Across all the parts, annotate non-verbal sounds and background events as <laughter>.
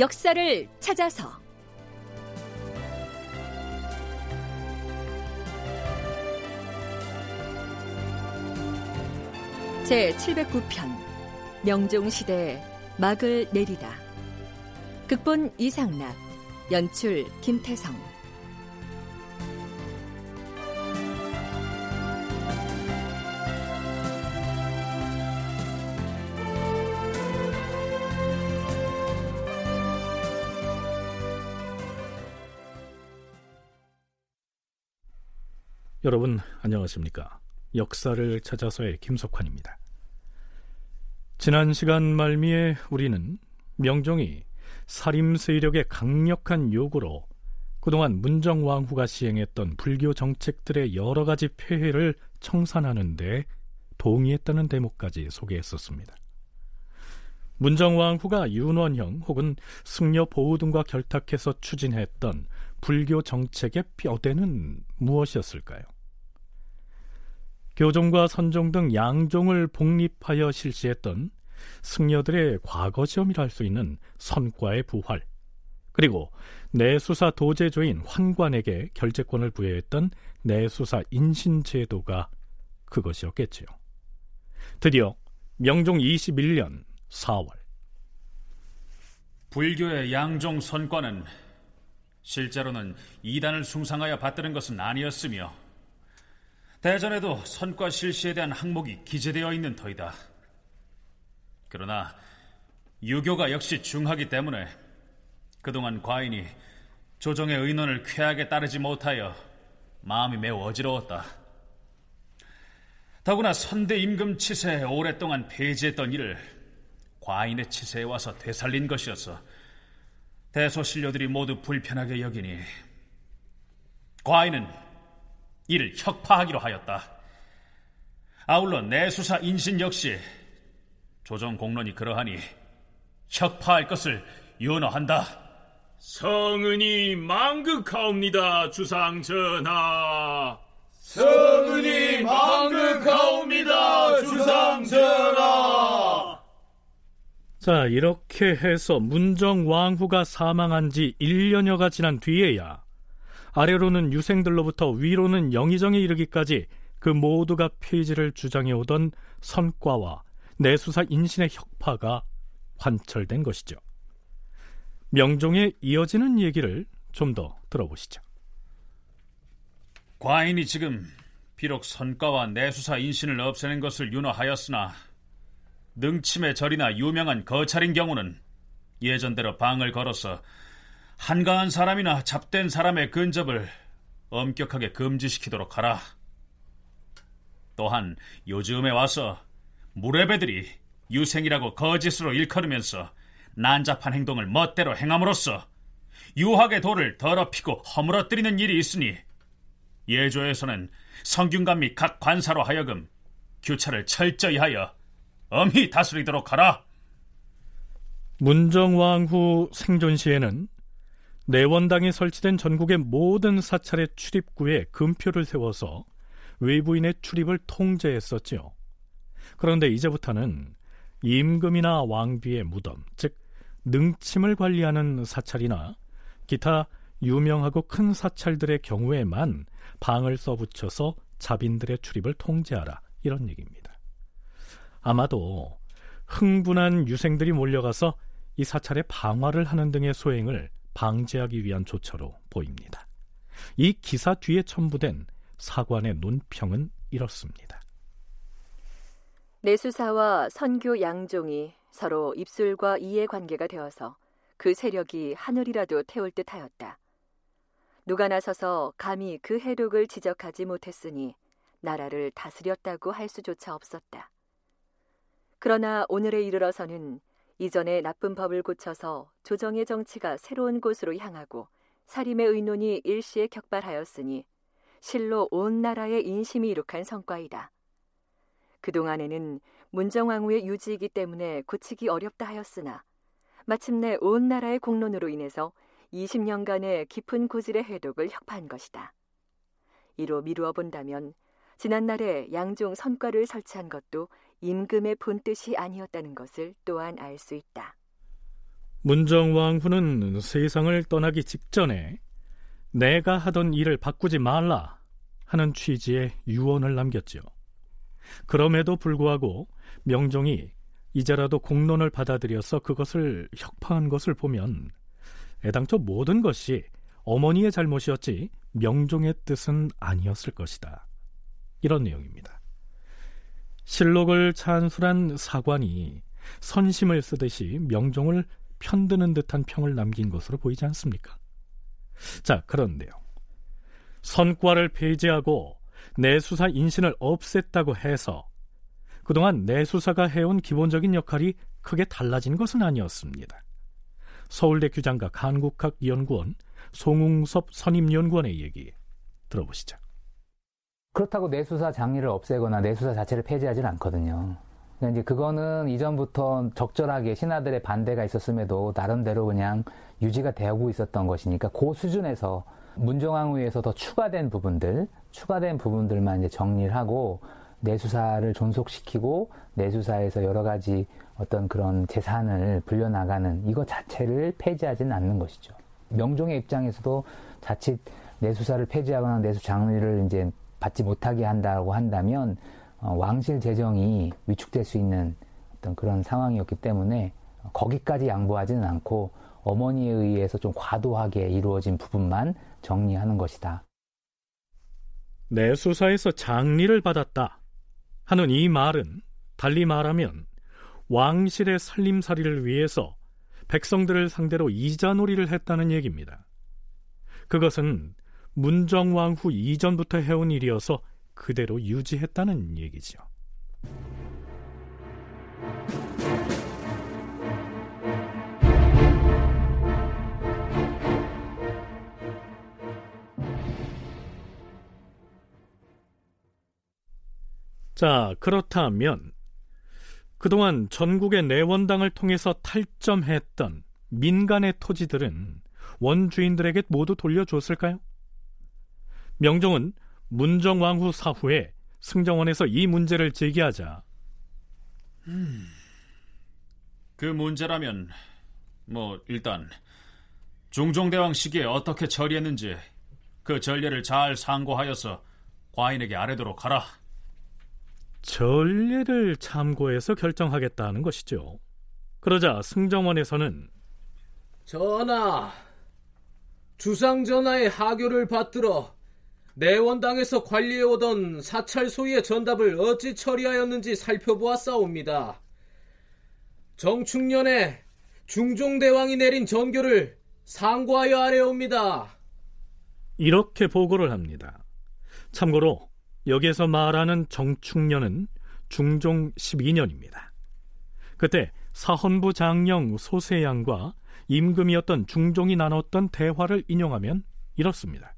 역사를 찾아서. 제 709편 명종시대 막을 내리다 극본 이상락 연출 김태성 여러분 안녕하십니까? 역사를 찾아서의 김석환입니다. 지난 시간 말미에 우리는 명종이 사림 세력의 강력한 요구로 그동안 문정왕후가 시행했던 불교 정책들의 여러 가지 폐해를 청산하는데 동의했다는 대목까지 소개했었습니다. 문정왕후가 윤원형 혹은 승려 보우 등과 결탁해서 추진했던 불교 정책의 뼈대는 무엇이었을까요? 교종과 선종 등 양종을 복립하여 실시했던 승려들의 과거 시험이라 할 수 있는 선과의 부활, 그리고 내수사 도제조인 환관에게 결재권을 부여했던 내수사 인신제도가 그것이었겠지요. 드디어 명종 21년 4월 불교의 양종 선과는 실제로는 이단을 숭상하여 받드는 것은 아니었으며 대전에도 선과 실시에 대한 항목이 기재되어 있는 터이다. 그러나 유교가 역시 중하기 때문에 그동안 과인이 조정의 의논을 쾌하게 따르지 못하여 마음이 매우 어지러웠다. 더구나 선대 임금 치세에 오랫동안 폐지했던 일을 과인의 치세에 와서 되살린 것이어서 대소신료들이 모두 불편하게 여기니 과인은 이를 혁파하기로 하였다. 아울러 내수사 인신 역시 조정 공론이 그러하니 혁파할 것을 윤허한다. 성은이 망극하옵니다, 주상 전하. 성은이 망극하옵니다, 주상 전하. 자, 이렇게 해서 문정왕후가 사망한 지 1년여가 지난 뒤에야 아래로는 유생들로부터 위로는 영의정에 이르기까지 그 모두가 폐지를 주장해 오던 선과와 내수사 인신의 혁파가 관철된 것이죠. 명종에 이어지는 얘기를 좀 더 들어보시죠. 과인이 지금 비록 선과와 내수사 인신을 없애는 것을 윤허하였으나 능침의 절이나 유명한 거찰인 경우는 예전대로 방을 걸어서 한가한 사람이나 잡된 사람의 근접을 엄격하게 금지시키도록 하라. 또한 요즘에 와서 무례배들이 유생이라고 거짓으로 일컬으면서 난잡한 행동을 멋대로 행함으로써 유학의 도를 더럽히고 허물어뜨리는 일이 있으니 예조에서는 성균관 및 각 관사로 하여금 규차를 철저히 하여 엄히 다스리도록 하라. 문정왕 후 생존 시에는 내원당이 설치된 전국의 모든 사찰의 출입구에 금표를 세워서 외부인의 출입을 통제했었지요. 그런데 이제부터는 임금이나 왕비의 무덤, 즉 능침을 관리하는 사찰이나 기타 유명하고 큰 사찰들의 경우에만 방을 써붙여서 자빈들의 출입을 통제하라 이런 얘기입니다. 아마도 흥분한 유생들이 몰려가서 이 사찰의 방화를 하는 등의 소행을 방지하기 위한 조처로 보입니다. 이 기사 뒤에 첨부된 사관의 논평은 이렇습니다. 내수사와 선교 양종이 서로 입술과 이해 관계가 되어서 그 세력이 하늘이라도 태울 듯 하였다. 누가 나서서 감히 그 해독을 지적하지 못했으니 나라를 다스렸다고 할 수조차 없었다. 그러나 오늘에 이르러서는 이전의 나쁜 법을 고쳐서 조정의 정치가 새로운 곳으로 향하고 사림의 의논이 일시에 격발하였으니 실로 온 나라의 인심이 이룩한 성과이다. 그동안에는 문정왕후의 유지이기 때문에 고치기 어렵다 하였으나 마침내 온 나라의 공론으로 인해서 20년간의 깊은 고질의 해독을 혁파한 것이다. 이로 미루어 본다면 지난날에 양종 선과를 설치한 것도 임금의 본뜻이 아니었다는 것을 또한 알 수 있다. 문정왕후는 세상을 떠나기 직전에 내가 하던 일을 바꾸지 말라 하는 취지의 유언을 남겼죠. 그럼에도 불구하고 명종이 이제라도 공론을 받아들여서 그것을 혁파한 것을 보면 애당초 모든 것이 어머니의 잘못이었지 명종의 뜻은 아니었을 것이다. 이런 내용입니다. 실록을 찬술한 사관이 선심을 쓰듯이 명종을 편드는 듯한 평을 남긴 것으로 보이지 않습니까? 자, 그런데요. 선과를 폐지하고 내수사 인신을 없앴다고 해서 그동안 내수사가 해온 기본적인 역할이 크게 달라진 것은 아니었습니다. 서울대 규장과 한국학연구원 송웅섭 선임연구원의 얘기 들어보시죠. 그렇다고 내수사 장리를 없애거나 내수사 자체를 폐지하지는 않거든요. 그러니까 이제 그거는 이전부터 적절하게 신하들의 반대가 있었음에도 나름대로 그냥 유지가 되고 있었던 것이니까 그 수준에서 문정왕후에서 더 추가된 부분들, 추가된 부분들만 이제 정리를 하고 내수사를 존속시키고 내수사에서 여러 가지 어떤 그런 재산을 불려나가는 이거 자체를 폐지하지는 않는 것이죠. 명종의 입장에서도 자칫 내수사를 폐지하거나 내수 장리를 이제 받지 못하게 한다고 한다면 어, 왕실 재정이 위축될 수 있는 어떤 그런 상황이었기 때문에 거기까지 양보하지는 않고 어머니에 의해서 좀 과도하게 이루어진 부분만 정리하는 것이다. 내 수사에서 장리를 받았다 하는 이 말은 달리 말하면 왕실의 살림살이를 위해서 백성들을 상대로 이자놀이를 했다는 얘기입니다. 그것은 문정왕 후 이전부터 해온 일이어서 그대로 유지했다는 얘기죠. 자, 그렇다면 그동안 전국의 내원당을 통해서 탈점했던 민간의 토지들은 원주인들에게 모두 돌려줬을까요? 명종은 문정왕후 사후에 승정원에서 이 문제를 제기하자 음, 그 문제라면 뭐 일단 중종대왕 시기에 어떻게 처리했는지 그 전례를 잘 상고하여서 과인에게 아뢰도록 하라. 전례를 참고해서 결정하겠다는 것이죠. 그러자 승정원에서는 전하, 주상 전하의 하교를 받들어 내원당에서 관리해오던 사찰 소위의 전답을 어찌 처리하였는지 살펴보았사옵니다. 정축년에 중종대왕이 내린 전교를 상고하여 아래옵니다. 이렇게 보고를 합니다. 참고로 여기에서 말하는 정축년은 중종 12년입니다. 그때 사헌부 장령 소세양과 임금이었던 중종이 나눴던 대화를 인용하면 이렇습니다.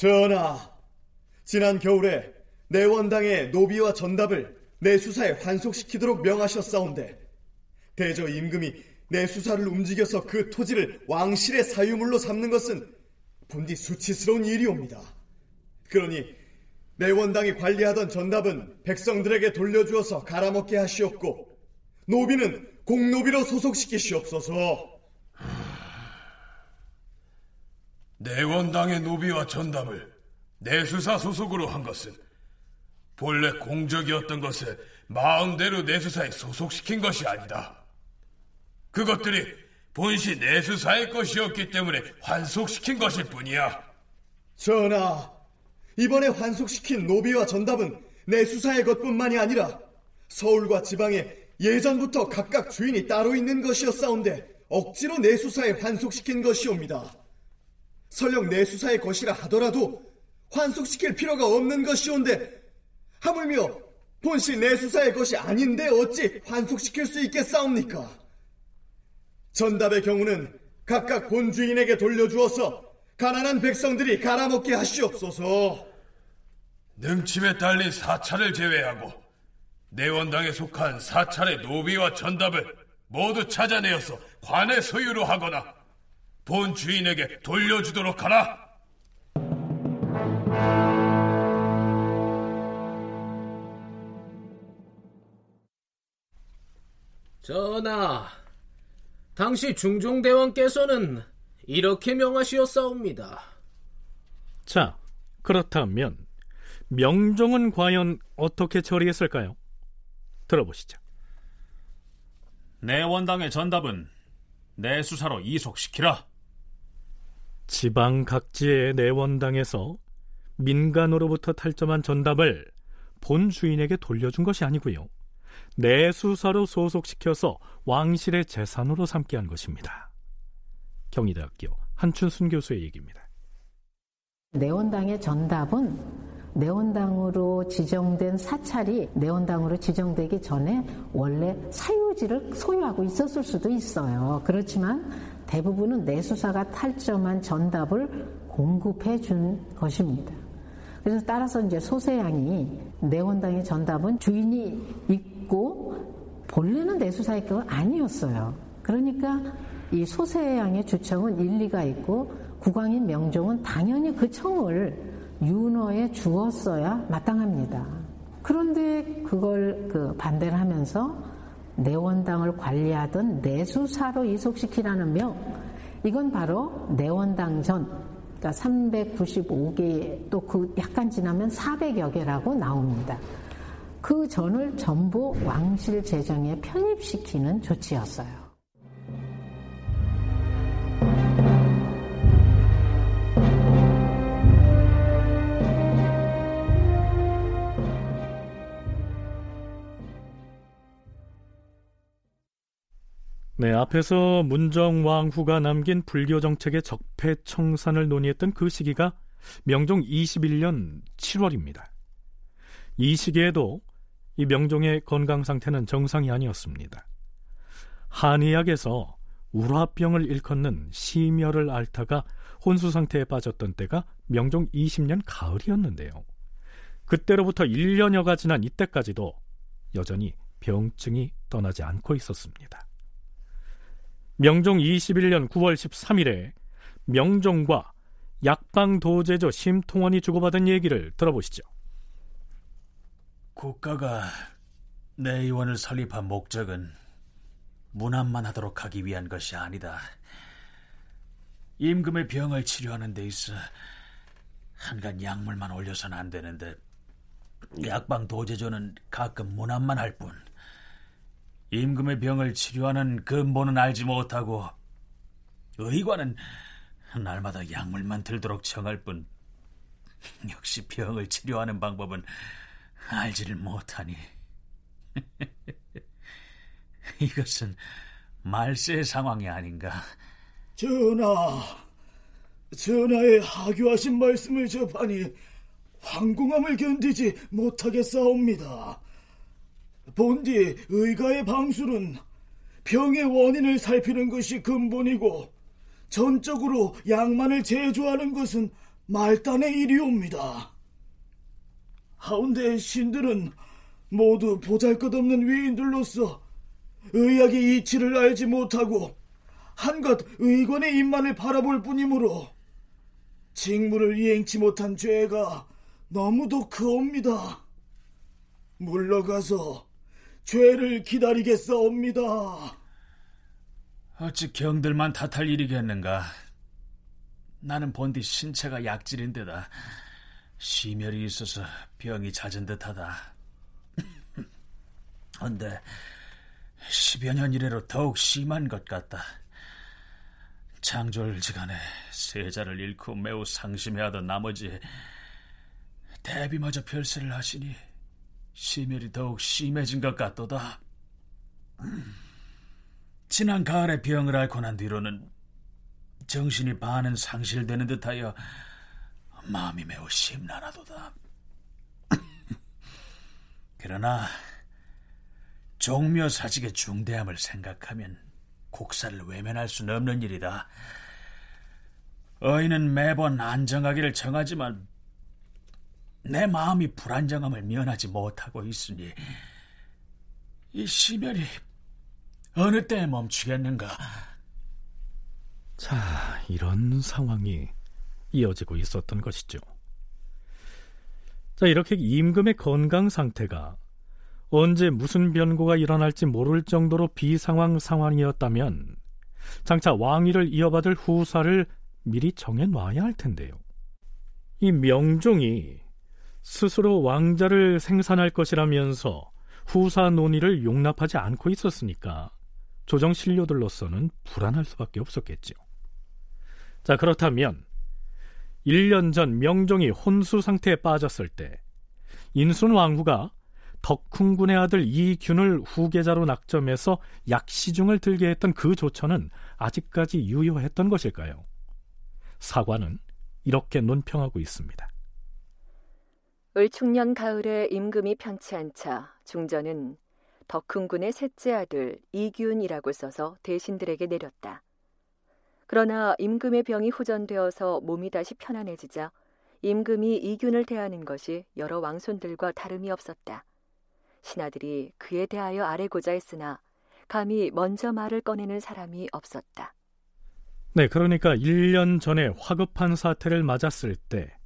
전하, 지난 겨울에 내 원당의 노비와 전답을 내 수사에 환속시키도록 명하셨사온데 대저 임금이 내 수사를 움직여서 그 토지를 왕실의 사유물로 삼는 것은 본디 수치스러운 일이옵니다. 그러니 내 원당이 관리하던 전답은 백성들에게 돌려주어서 갈아먹게 하시옵고 노비는 공노비로 소속시키시옵소서. 내원당의 노비와 전담을 내수사 소속으로 한 것은 본래 공적이었던 것을 마음대로 내수사에 소속시킨 것이 아니다. 그것들이 본시 내수사의 것이었기 때문에 환속시킨 것일 뿐이야. 전하, 이번에 환속시킨 노비와 전답은 내수사의 것뿐만이 아니라 서울과 지방에 예전부터 각각 주인이 따로 있는 것이었사온데 억지로 내수사에 환속시킨 것이옵니다. 설령 내 수사의 것이라 하더라도 환속시킬 필요가 없는 것이온데 하물며 본시 내 수사의 것이 아닌데 어찌 환속시킬 수 있겠사옵니까? 전답의 경우는 각각 본 주인에게 돌려주어서 가난한 백성들이 갈아먹게 하시옵소서. 능침에 딸린 사찰을 제외하고 내원당에 속한 사찰의 노비와 전답을 모두 찾아내어서 관의 소유로 하거나 본 주인에게 돌려주도록 하라. 전하, 당시 중종대왕께서는 이렇게 명하시었사옵니다. 자, 그렇다면 명종은 과연 어떻게 처리했을까요? 들어보시죠. 내 원당의 전답은 내 수사로 이속시키라. 지방 각지의 내원당에서 민간으로부터 탈점한 전답을 본 주인에게 돌려준 것이 아니고요. 내수사로 소속시켜서 왕실의 재산으로 삼게 한 것입니다. 경희대학교 한춘순 교수의 얘기입니다. 내원당의 전답은 내원당으로 지정된 사찰이 내원당으로 지정되기 전에 원래 사유지를 소유하고 있었을 수도 있어요. 그렇지만 대부분은 내수사가 탈점한 전답을 공급해 준 것입니다. 그래서 따라서 이제 소세양이 내원당의 전답은 주인이 있고 본래는 내수사의 거 아니었어요. 그러니까 이 소세양의 주청은 일리가 있고 국왕인 명종은 당연히 그 청을 윤허에 주었어야 마땅합니다. 그런데 그걸 그 반대를 하면서 내원당을 관리하던 내수사로 이속시키라는 명, 이건 바로 내원당 전, 그러니까 395개 또 그 약간 지나면 400여 개라고 나옵니다. 그 전을 전부 왕실 재정에 편입시키는 조치였어요. 네, 앞에서 문정왕후가 남긴 불교 정책의 적폐 청산을 논의했던 그 시기가 명종 21년 7월입니다. 이 시기에도 이 명종의 건강 상태는 정상이 아니었습니다. 한의학에서 우라병을 일컫는 심혈을 앓다가 혼수 상태에 빠졌던 때가 명종 20년 가을이었는데요. 그때로부터 1년여가 지난 이때까지도 여전히 병증이 떠나지 않고 있었습니다. 명종 21년 9월 13일에 명종과 약방도제조 심통원이 주고받은 얘기를 들어보시죠. 국가가 내 의원을 설립한 목적은 문안만 하도록 하기 위한 것이 아니다. 임금의 병을 치료하는 데 있어 한간 약물만 올려서는 안 되는데 약방 도제조는 가끔 문안만 할 뿐. 임금의 병을 치료하는 근본은 알지 못하고 의관은 날마다 약물만 들도록 청할 뿐 <laughs> 역시 병을 치료하는 방법은 알지를 못하니. <laughs> 이것은 말세의 상황이 아닌가. 전하 전하의 하교하신 말씀을 접하니 황공함을 견디지 못하겠사옵니다 본디 의가의 방술은 병의 원인을 살피는 것이 근본이고 전적으로 양만을 제조하는 것은 말단의 일이옵니다. 하운데 신들은 모두 보잘것없는 위인들로서 의학의 이치를 알지 못하고 한껏 의관의 입만을 바라볼 뿐이므로 직무를 이행치 못한 죄가 너무도 크옵니다. 물러가서 죄를 기다리겠사옵니다. 어찌 경들만 탓할 일이겠는가? 나는 본디 신체가 약질인데다 심혈이 있어서 병이 잦은 듯하다. <laughs> 헌데 10여 년 이래로 더욱 심한 것 같다. 창졸지간에 세자를 잃고 매우 상심해하던 나머지 대비마저 별세를 하시니 심혈이 더욱 심해진 것 같도다. 지난 가을에 병을 앓고 난 뒤로는 정신이 반은 상실되는 듯하여 마음이 매우 심란하도다. <laughs> 그러나 종묘 사직의 중대함을 생각하면 국사를 외면할 수는 없는 일이다. 어인은 매번 안정하기를 정하지만 내 마음이 불안정함을 면하지 못하고 있으니 이 심혈이 어느 때에 멈추겠는가? 자, 이런 상황이 이어지고 있었던 것이죠. 자, 이렇게 임금의 건강 상태가 언제 무슨 변고가 일어날지 모를 정도로 비상황 상황이었다면 장차 왕위를 이어받을 후사를 미리 정해놔야 할 텐데요. 이 명종이 스스로 왕자를 생산할 것이라면서 후사 논의를 용납하지 않고 있었으니까 조정 신료들로서는 불안할 수밖에 없었겠죠. 자, 그렇다면 1년 전 명종이 혼수 상태에 빠졌을 때 인순 왕후가 덕훈군의 아들 이균을 후계자로 낙점해서 약시중을 들게 했던 그 조처는 아직까지 유효했던 것일까요? 사관은 이렇게 논평하고 있습니다. 을충년 가을에 임금이 편치 않자 중전은 덕훈군의 셋째 아들 이균이라고 써서 대신들에게 내렸다. 그러나 임금의 병이 후전되어서 몸이 다시 편안해지자 임금이 이균을 대하는 것이 여러 왕손들과 다름이 없었다. 신하들이 그에 대하여 아뢰고자 했으나 감히 먼저 말을 꺼내는 사람이 없었다. 네, 그러니까 1년 전에 화급한 사태를 맞았을 때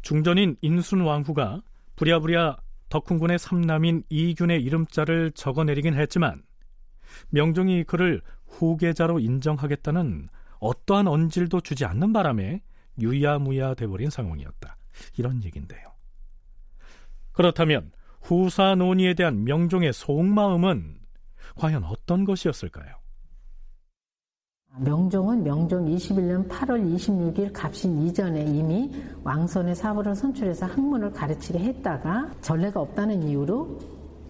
중전인 인순왕후가 부랴부랴 덕훈군의 삼남인 이균의 이름자를 적어내리긴 했지만 명종이 그를 후계자로 인정하겠다는 어떠한 언질도 주지 않는 바람에 유야무야 돼버린 상황이었다. 이런 얘기인데요. 그렇다면 후사 논의에 대한 명종의 속마음은 과연 어떤 것이었을까요? 명종은 명종 21년 8월 26일 갑신 이전에 이미 왕선의 사부를 선출해서 학문을 가르치게 했다가 전례가 없다는 이유로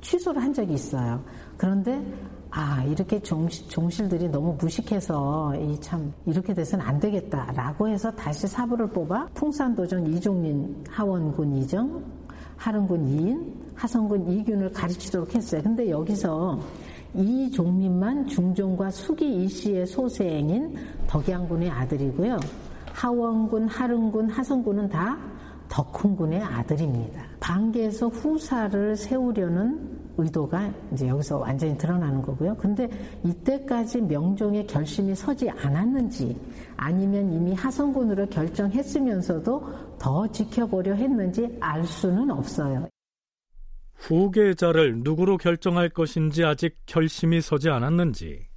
취소를 한 적이 있어요. 그런데 아, 이렇게 종실, 종실 들이 너무 무식해서 이 참 이렇게 돼서는 안 되겠다라고 해서 다시 사부를 뽑아 풍산도정 이종린 하원군 이정, 하릉군 이인, 하성군 이균을 가르치도록 했어요. 근데 여기서 이 종민만 중종과 수기 이씨의 소생인 덕양군의 아들이고요. 하원군, 하릉군, 하성군은 다 덕훈군의 아들입니다. 반계에서 후사를 세우려는 의도가 이제 여기서 완전히 드러나는 거고요. 근데 이때까지 명종의 결심이 서지 않았는지 아니면 이미 하성군으로 결정했으면서도 더 지켜보려 했는지 알 수는 없어요. 후계자를 누구로 결정할 것인지 아직 결심이 서지 않았는지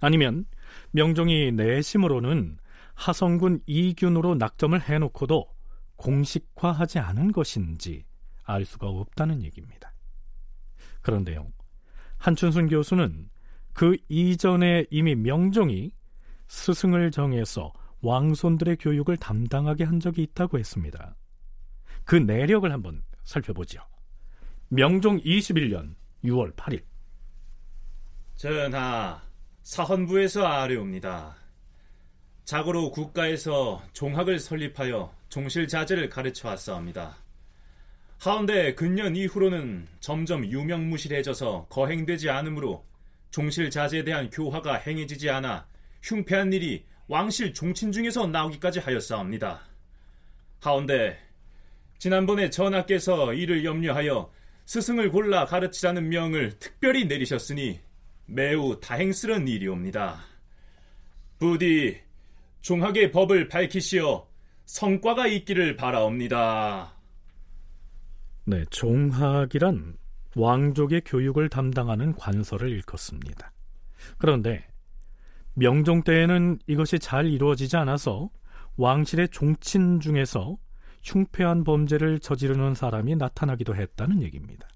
아니면 명종이 내심으로는 하성군 이균으로 낙점을 해놓고도 공식화하지 않은 것인지 알 수가 없다는 얘기입니다. 그런데요, 한춘순 교수는 그 이전에 이미 명종이 스승을 정해서 왕손들의 교육을 담당하게 한 적이 있다고 했습니다. 그 내력을 한번 살펴보죠. 명종 21년 6월 8일 전하, 사헌부에서 아뢰옵니다. 자고로 국가에서 종학을 설립하여 종실자재를 가르쳐 왔사옵니다. 하운데 근년 이후로는 점점 유명무실해져서 거행되지 않으므로 종실자재에 대한 교화가 행해지지 않아 흉패한 일이 왕실 종친 중에서 나오기까지 하였사옵니다. 하운데 지난번에 전하께서 이를 염려하여 스승을 골라 가르치라는 명을 특별히 내리셨으니 매우 다행스런 일이옵니다. 부디 종학의 법을 밝히시어 성과가 있기를 바라옵니다. 네, 종학이란 왕족의 교육을 담당하는 관서를 일컫습니다. 그런데 명종 때에는 이것이 잘 이루어지지 않아서 왕실의 종친 중에서 흉패한 범죄를 저지르는 사람이 나타나기도 했다는 얘기입니다.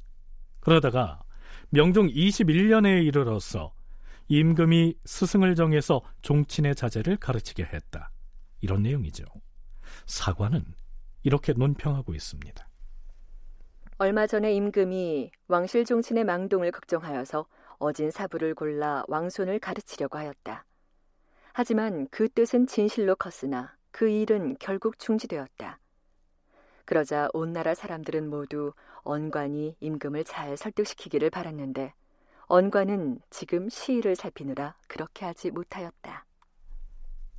그러다가 명종 21년에 이르러서 임금이 스승을 정해서 종친의 자제를 가르치게 했다. 이런 내용이죠. 사관은 이렇게 논평하고 있습니다. 얼마 전에 임금이 왕실 종친의 망동을 걱정하여서 어진 사부를 골라 왕손을 가르치려고 하였다. 하지만 그 뜻은 진실로 컸으나 그 일은 결국 중지되었다. 그러자 온 나라 사람들은 모두 언관이 임금을 잘 설득시키기를 바랐는데 언관은 지금 시위를 살피느라 그렇게 하지 못하였다.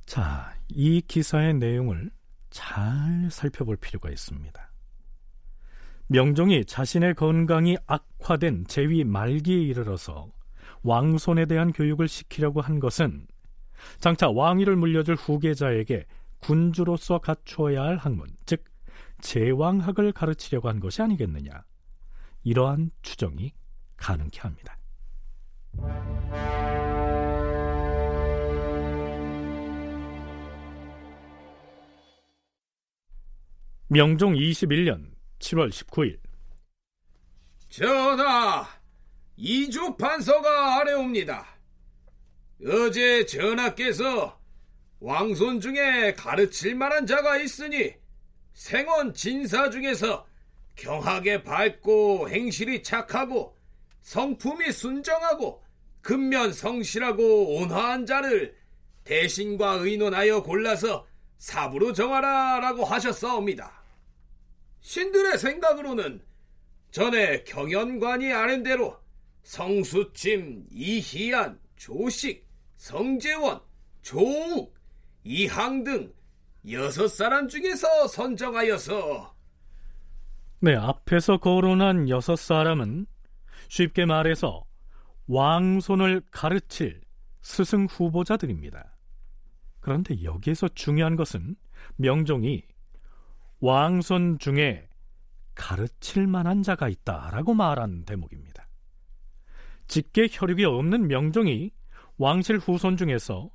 자, 이 기사의 내용을 잘 살펴볼 필요가 있습니다. 명종이 자신의 건강이 악화된 제위 말기에 이르러서 왕손에 대한 교육을 시키려고 한 것은 장차 왕위를 물려줄 후계자에게 군주로서 갖추어야 할 학문, 즉 제왕학을 가르치려고 한 것이 아니겠느냐. 이러한 추정이 가능케 합니다. 명종 21년 7월 19일 전하, 이주 판서가 아래옵니다. 어제 전하께서 왕손 중에 가르칠 만한 자가 있으니 생원 진사 중에서 경하게 밝고 행실이 착하고 성품이 순정하고 근면 성실하고 온화한 자를 대신과 의논하여 골라서 사부로 정하라라고 하셨사옵니다. 신들의 생각으로는 전에 경연관이 아는 대로 성수침, 이희안, 조식, 성재원, 조욱, 이항 등 여섯 사람 중에서 선정하여서 네, 앞에서 거론한 여섯 사람은 쉽게 말해서 왕손을 가르칠 스승 후보자들입니다. 그런데 여기에서 중요한 것은 명종이 왕손 중에 가르칠 만한 자가 있다라고 말한 대목입니다. 직계 혈육이 없는 명종이 왕실 후손 중에서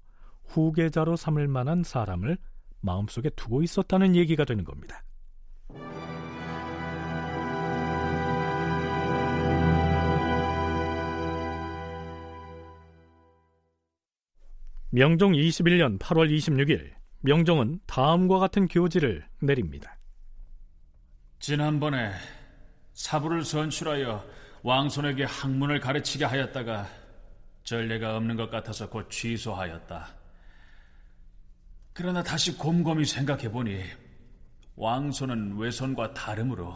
후계자로 삼을 만한 사람을 마음속에 두고 있었다는 얘기가 되는 겁니다. 명종 21년 8월 26일 명종은 다음과 같은 교지를 내립니다. 지난번에 사부를 선출하여 왕손에게 학문을 가르치게 하였다가 전례가 없는 것 같아서 곧 취소하였다. 그러나 다시 곰곰이 생각해보니 왕손은 외손과 다름으로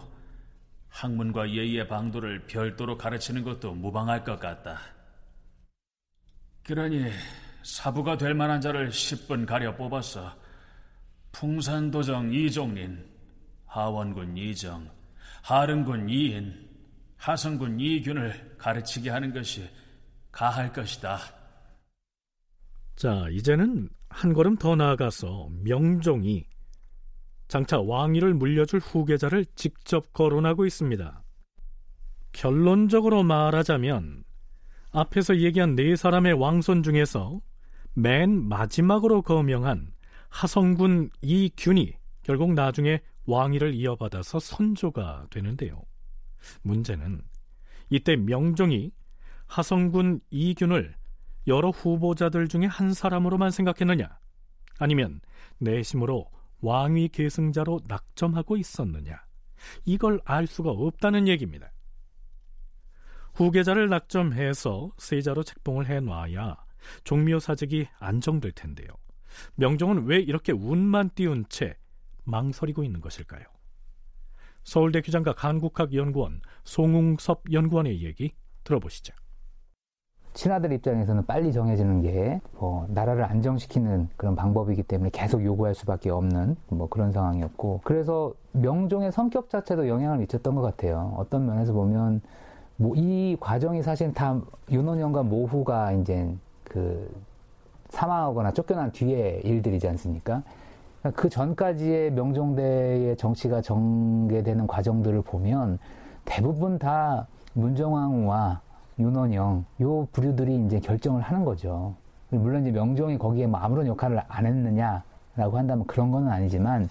학문과 예의의 방도를 별도로 가르치는 것도 무방할 것 같다. 그러니 사부가 될 만한 자를 10분 가려 뽑아서 풍산도정 이종린, 하원군 이정, 하릉군 이인, 하성군 이균을 가르치게 하는 것이 가할 것이다. 자, 이제는 한 걸음 더 나아가서 명종이 장차 왕위를 물려줄 후계자를 직접 거론하고 있습니다. 결론적으로 말하자면 앞에서 얘기한 네 사람의 왕손 중에서 맨 마지막으로 거명한 하성군 이균이 결국 나중에 왕위를 이어받아서 선조가 되는데요. 문제는 이때 명종이 하성군 이균을 여러 후보자들 중에 한 사람으로만 생각했느냐? 아니면 내심으로 왕위 계승자로 낙점하고 있었느냐? 이걸 알 수가 없다는 얘기입니다. 후계자를 낙점해서 세자로 책봉을 해놔야 종묘 사직이 안정될 텐데요. 명종은 왜 이렇게 운만 띄운 채 망설이고 있는 것일까요? 서울대 규장과 한국학연구원 송웅섭 연구원의 얘기 들어보시죠. 신하들 입장에서는 빨리 정해지는 게 뭐 나라를 안정시키는 그런 방법이기 때문에 계속 요구할 수밖에 없는 뭐 그런 상황이었고 그래서 명종의 성격 자체도 영향을 미쳤던 것 같아요. 어떤 면에서 보면 뭐 이 과정이 사실 다 윤원영과 모후가 이제 그 사망하거나 쫓겨난 뒤의 일들이지 않습니까? 그 전까지의 명종대의 정치가 전개되는 과정들을 보면 대부분 다 문정왕후와 윤원영 요 부류들이 이제 결정을 하는 거죠. 물론 이제 명종이 거기에 뭐 아무런 역할을 안 했느냐라고 한다면 그런 건 아니지만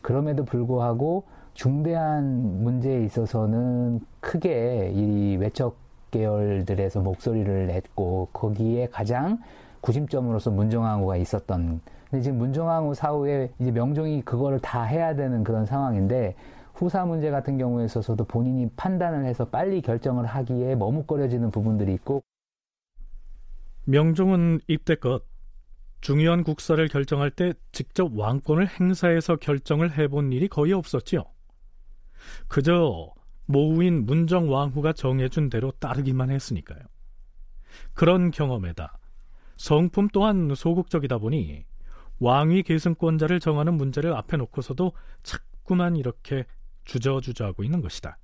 그럼에도 불구하고 중대한 문제에 있어서는 크게 이 외척 계열들에서 목소리를 냈고 거기에 가장 구심점으로서 문정왕후가 있었던 근데 지금 문정왕후 사후에 이제 명종이 그거를 다 해야 되는 그런 상황인데 후사 문제 같은 경우에 있어서도 본인이 판단을 해서 빨리 결정을 하기에 머뭇거려지는 부분들이 있고 명종은 입대껏 중요한 국사를 결정할 때 직접 왕권을 행사해서 결정을 해본 일이 거의 없었지요. 그저 모우인 문정왕후가 정해준 대로 따르기만 했으니까요. 그런 경험에다 성품 또한 소극적이다 보니 왕위 계승권자를 정하는 문제를 앞에 놓고서도 자꾸만 이렇게 주저주저하고 있는 것이다.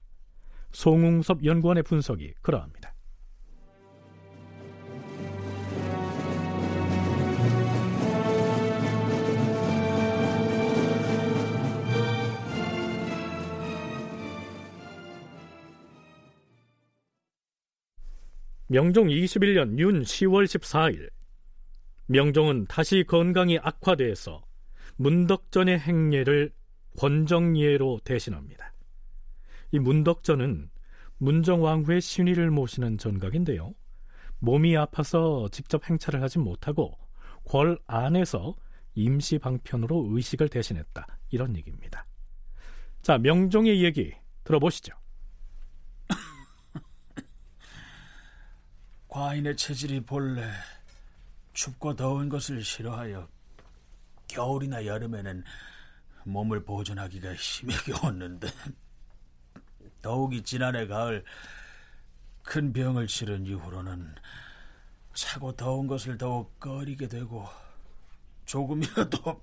송웅섭 연구원의 분석이 그러합니다. 명종 21년 윤 10월 14일 명종은 다시 건강이 악화돼서 문덕전의 행례를 권정예로 대신합니다. 이 문덕전은 문정왕후의 신위를 모시는 전각인데요. 몸이 아파서 직접 행차를 하지 못하고 궐 안에서 임시 방편으로 의식을 대신했다. 이런 얘기입니다. 자, 명종의 얘기 들어보시죠. <laughs> 과인의 체질이 본래 춥고 더운 것을 싫어하여 겨울이나 여름에는 몸을 보존하기가 힘이 겨웠는데 더욱이 지난해 가을 큰 병을 치른 이후로는 차고 더운 것을 더욱 꺼리게 되고 조금이라도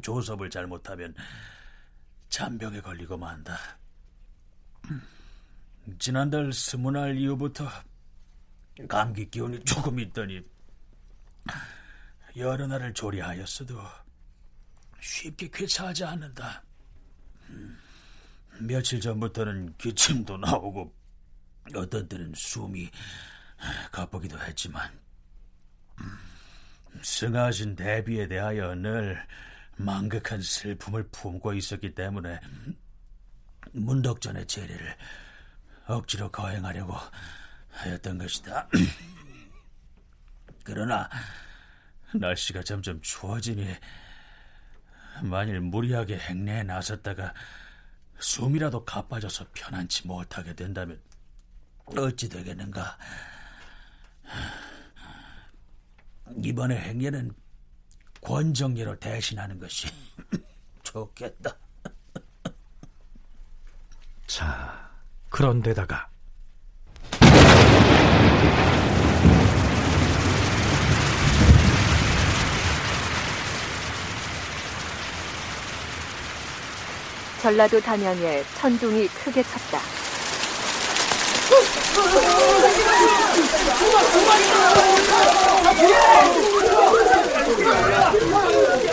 조섭을 잘못하면 잔병에 걸리고 만다. 지난달 스무 날 이후부터 감기 기운이 조금 있더니 여러 날을 조리하였어도 쉽게 쾌차하지 않는다. 며칠 전부터는 기침도 나오고 어떤 때는 숨이 가쁘기도 했지만 승하신 대비에 대하여 늘 망극한 슬픔을 품고 있었기 때문에 문덕전의 재리를 억지로 거행하려고 하였던 것이다. <clears throat> 그러나 날씨가 점점 추워지니 만일 무리하게 행내에 나섰다가 숨이라도 가빠져서 편안치 못하게 된다면 어찌 되겠는가? 이번에 행례는 권정예로 대신하는 것이 <laughs> 좋겠다. 자, 그런데다가 전라도 단양에 천둥이 크게 쳤다.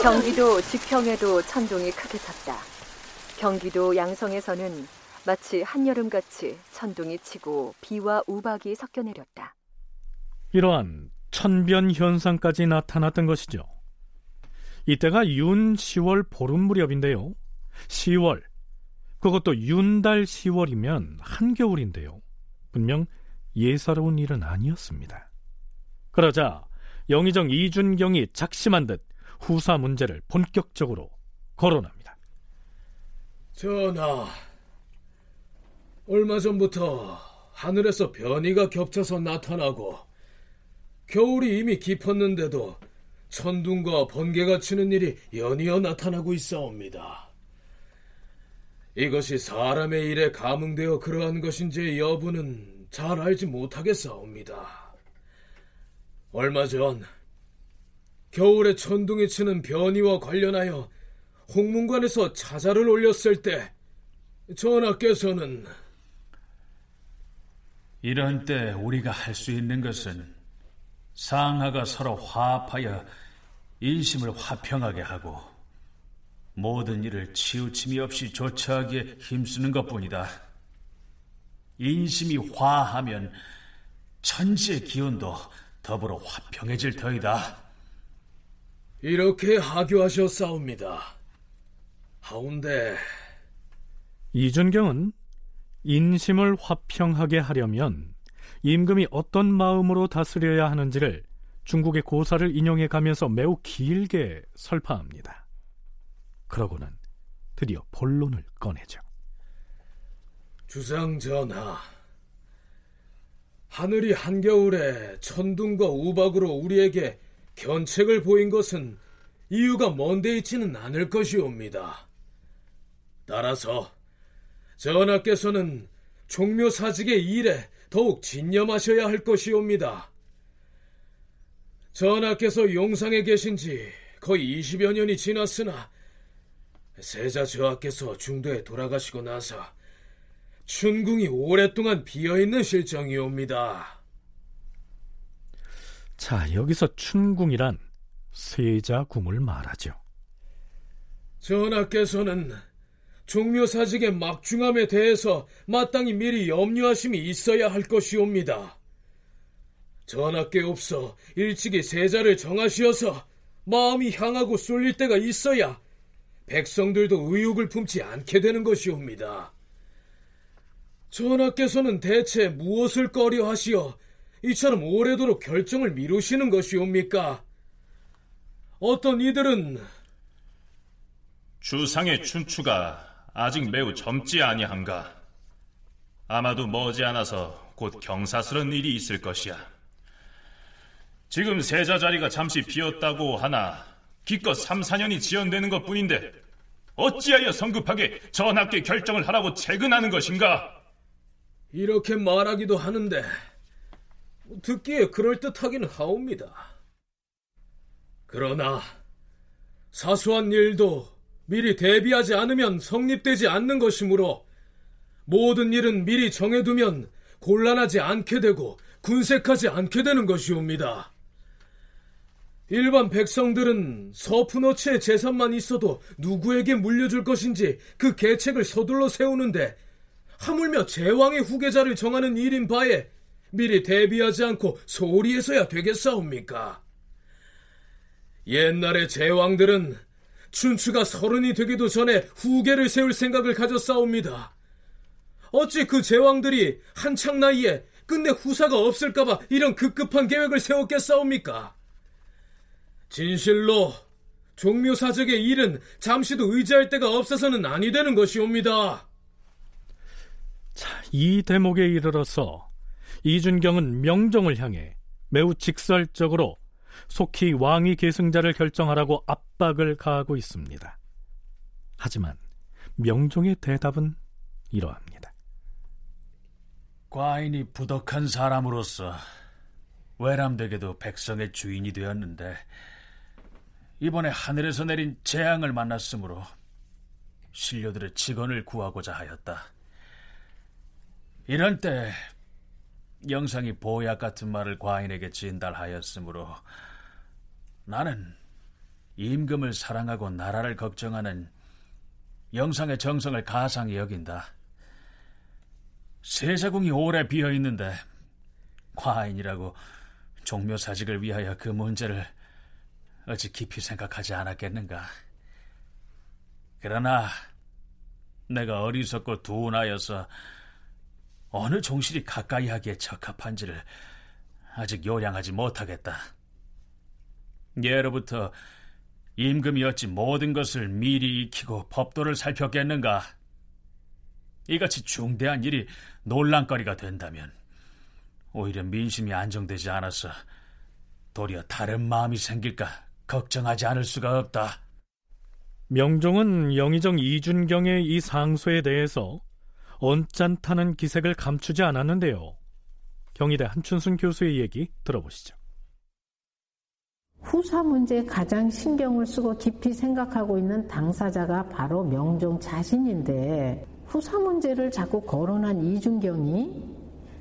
경기도 지평에도 천둥이 크게 쳤다. 경기도 양성에서는 마치 한여름같이 천둥이 치고 비와 우박이 섞여 내렸다. 이러한 천변 현상까지 나타났던 것이죠. 이때가 윤 10월 보름 무렵인데요. 10월, 그것도 윤달 10월이면 한겨울인데요. 분명 예사로운 일은 아니었습니다. 그러자 영의정 이준경이 작심한 듯 후사 문제를 본격적으로 거론합니다. 전하, 얼마 전부터 하늘에서 변이가 겹쳐서 나타나고 겨울이 이미 깊었는데도 천둥과 번개가 치는 일이 연이어 나타나고 있사옵니다. 이것이 사람의 일에 감응되어 그러한 것인지 여부는 잘 알지 못하겠사옵니다. 얼마 전 겨울에 천둥이 치는 변이와 관련하여 홍문관에서 차자를 올렸을 때 전하께서는 이런 때 우리가 할 수 있는 것은 상하가 서로 화합하여 인심을 화평하게 하고 모든 일을 치우침이 없이 조처하기에 힘쓰는 것뿐이다. 인심이 화하면 천지의 기운도 더불어 화평해질 터이다. 이렇게 하교하셨사옵니다. 하운데 이준경은 인심을 화평하게 하려면 임금이 어떤 마음으로 다스려야 하는지를 중국의 고사를 인용해 가면서 매우 길게 설파합니다. 그러고는 드디어 본론을 꺼내죠. 주상 전하, 하늘이 한겨울에 천둥과 우박으로 우리에게 견책을 보인 것은 이유가 먼데 있지는 않을 것이옵니다. 따라서 전하께서는 종묘사직의 일에 더욱 진념하셔야 할 것이옵니다. 전하께서 용상에 계신 지 거의 20여 년이 지났으나 세자 저하께서 중도에 돌아가시고 나서 춘궁이 오랫동안 비어있는 실정이옵니다. 자, 여기서 춘궁이란 세자궁을 말하죠. 전하께서는 종묘사직의 막중함에 대해서 마땅히 미리 염려하심이 있어야 할 것이옵니다. 전하께 없어 일찍이 세자를 정하시어서 마음이 향하고 쏠릴 때가 있어야 백성들도 의욕을 품지 않게 되는 것이옵니다. 전하께서는 대체 무엇을 꺼려 하시어 이처럼 오래도록 결정을 미루시는 것이옵니까? 어떤 이들은 주상의 춘추가 아직 매우 젊지 아니한가? 아마도 머지않아서 곧 경사스런 일이 있을 것이야. 지금 세자 자리가 잠시 비었다고 하나 기껏 3, 4년이 지연되는 것 뿐인데 어찌하여 성급하게 전하께 결정을 하라고 채근하는 것인가? 이렇게 말하기도 하는데 듣기에 그럴듯하긴 하옵니다. 그러나 사소한 일도 미리 대비하지 않으면 성립되지 않는 것이므로 모든 일은 미리 정해두면 곤란하지 않게 되고 군색하지 않게 되는 것이옵니다. 일반 백성들은 서푼어치의 재산만 있어도 누구에게 물려줄 것인지 그 계책을 서둘러 세우는데 하물며 제왕의 후계자를 정하는 일인 바에 미리 대비하지 않고 소홀히 해서야 되겠사옵니까? 옛날의 제왕들은 춘추가 서른이 되기도 전에 후계를 세울 생각을 가졌사옵니다. 어찌 그 제왕들이 한창 나이에 끝내 후사가 없을까봐 이런 급급한 계획을 세웠겠사옵니까? 진실로 종묘사적의 일은 잠시도 의지할 데가 없어서는 아니 되는 것이옵니다. 자, 이 대목에 이르러서 이준경은 명종을 향해 매우 직설적으로 속히 왕위 계승자를 결정하라고 압박을 가하고 있습니다. 하지만 명종의 대답은 이러합니다. 과인이 부덕한 사람으로서 외람되게도 백성의 주인이 되었는데 이번에 하늘에서 내린 재앙을 만났으므로 신료들의 직언을 구하고자 하였다. 이런 때 영상이 보약 같은 말을 과인에게 진달하였으므로 나는 임금을 사랑하고 나라를 걱정하는 영상의 정성을 가상히 여긴다. 세자궁이 오래 비어 있는데 과인이라고 종묘사직을 위하여 그 문제를 어찌 깊이 생각하지 않았겠는가. 그러나 내가 어리석고 둔하여서 어느 종실이 가까이 하기에 적합한지를 아직 요량하지 못하겠다. 예로부터 임금이 어찌 모든 것을 미리 익히고 법도를 살폈겠는가? 이같이 중대한 일이 논란거리가 된다면 오히려 민심이 안정되지 않아서 도리어 다른 마음이 생길까 걱정하지 않을 수가 없다. 명종은 영의정 이준경의 이 상소에 대해서 언짢다는 기색을 감추지 않았는데요. 경희대 한춘순 교수의 얘기 들어보시죠. 후사 문제에 가장 신경을 쓰고 깊이 생각하고 있는 당사자가 바로 명종 자신인데 후사 문제를 자꾸 거론한 이준경이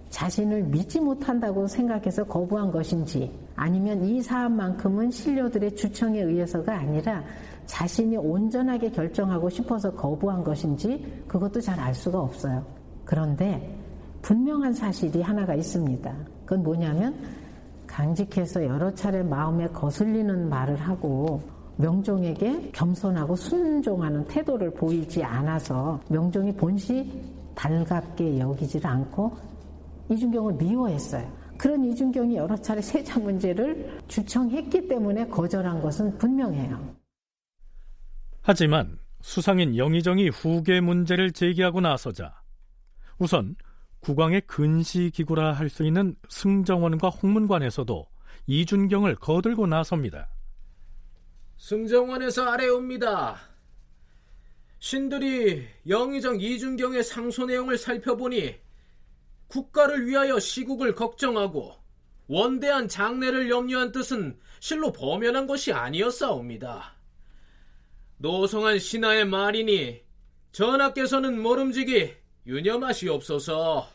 자신을 믿지 못한다고 생각해서 거부한 것인지 아니면 이 사안만큼은 신료들의 주청에 의해서가 아니라 자신이 온전하게 결정하고 싶어서 거부한 것인지 그것도 잘 알 수가 없어요. 그런데 분명한 사실이 하나가 있습니다. 그건 뭐냐면 강직해서 여러 차례 마음에 거슬리는 말을 하고 명종에게 겸손하고 순종하는 태도를 보이지 않아서 명종이 본시 달갑게 여기질 않고 이준경을 미워했어요. 그런 이준경이 여러 차례 세자 문제를 주청했기 때문에 거절한 것은 분명해요. 하지만 수상인 영의정이 후계 문제를 제기하고 나서자 우선 국왕의 근시 기구라 할 수 있는 승정원과 홍문관에서도 이준경을 거들고 나섭니다. 승정원에서 아래옵니다. 신들이 영의정 이준경의 상소 내용을 살펴보니 국가를 위하여 시국을 걱정하고 원대한 장래를 염려한 뜻은 실로 범연한 것이 아니었사옵니다. 노성한 신하의 말이니 전하께서는 모름지기 유념하시옵소서.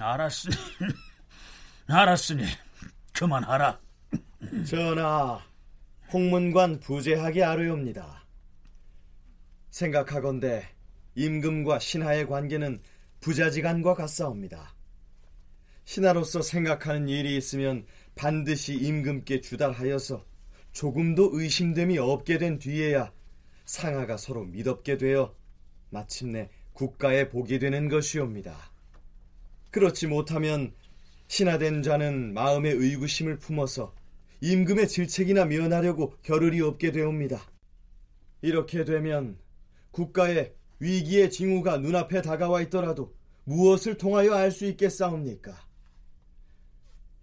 알았으니, 알았으니 그만하라. 전하, 홍문관 부재하기 아뢰옵니다. 생각하건대 임금과 신하의 관계는 부자지간과 같사옵니다. 신하로서 생각하는 일이 있으면 반드시 임금께 주달하여서 조금도 의심됨이 없게 된 뒤에야 상하가 서로 믿업게 되어 마침내 국가에 복이 되는 것이옵니다. 그렇지 못하면 신하된 자는 마음의 의구심을 품어서 임금의 질책이나 면하려고 겨를이 없게 되옵니다. 이렇게 되면 국가의 위기의 징후가 눈앞에 다가와 있더라도 무엇을 통하여 알 수 있겠사옵니까?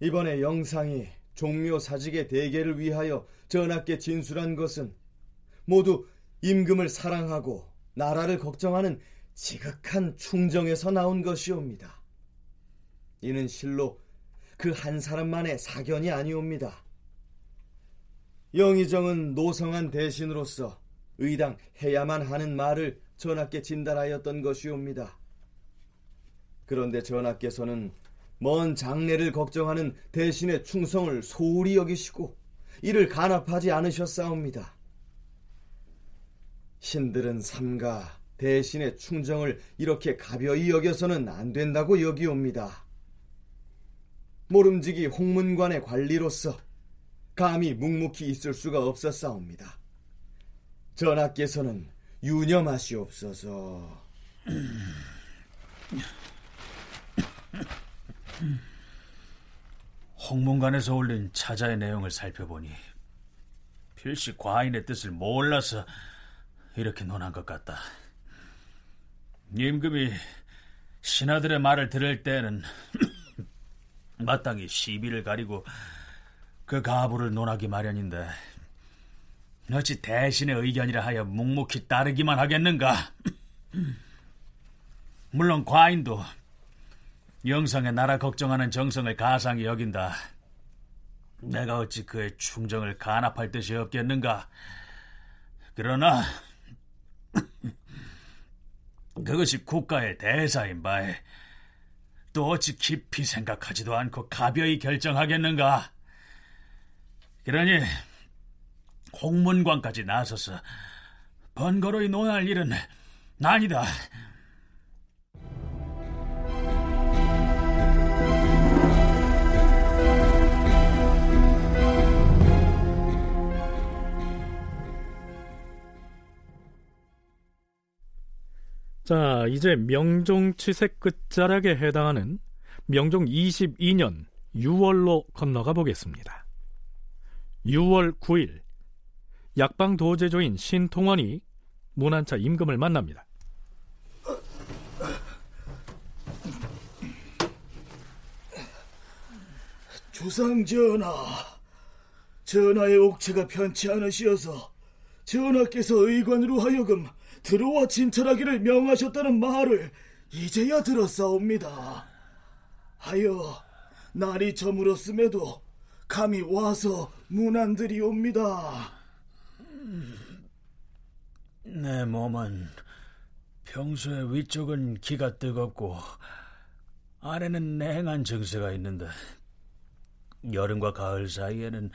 이번에 영상이 종묘 사직의 대계를 위하여 전하께 진술한 것은 모두 임금을 사랑하고 나라를 걱정하는 지극한 충정에서 나온 것이옵니다. 이는 실로 그 한 사람만의 사견이 아니옵니다. 영의정은 노성한 대신으로서 의당 해야만 하는 말을 전하께 진달하였던 것이옵니다. 그런데 전하께서는 먼 장래를 걱정하는 대신의 충성을 소홀히 여기시고 이를 간합하지 않으셨사옵니다. 신들은 삼가 대신의 충정을 이렇게 가벼이 여겨서는 안 된다고 여기옵니다. 모름지기 홍문관의 관리로서 감히 묵묵히 있을 수가 없었사옵니다. 전하께서는 유념하시옵소서. <clears throat> <clears throat> 홍문관에서 올린 차자의 내용을 살펴보니 필시 과인의 뜻을 몰라서 이렇게 논한 것 같다. 임금이 신하들의 말을 들을 때는 <clears throat> 마땅히 시비를 가리고 그 가부를 논하기 마련인데 어찌 대신의 의견이라 하여 묵묵히 따르기만 하겠는가? <clears throat> 물론 과인도 영상의 나라 걱정하는 정성을 가상히 여긴다. 내가 어찌 그의 충정을 간합할 뜻이 없겠는가? 그러나 <laughs> 그것이 국가의 대사인 바에 또 어찌 깊이 생각하지도 않고 가벼이 결정하겠는가? 그러니 홍문관까지 나서서 번거로이 논할 일은 아니다. 자, 이제 명종 치색 끝자락에 해당하는 명종 22년 6월로 건너가 보겠습니다. 6월 9일 약방 도제조인 신통원이 문한차 임금을 만납니다. 주상 전하, 전하의 옥체가 편치 않으시어서 전하께서 의관으로 하여금 들어와 진찰하기를 명하셨다는 말을 이제야 들었사옵니다. 하여 날이 저물었음에도 감히 와서 문안드리옵니다. 내 몸은 평소에 위쪽은 기가 뜨겁고 아래는 냉한 증세가 있는데 여름과 가을 사이에는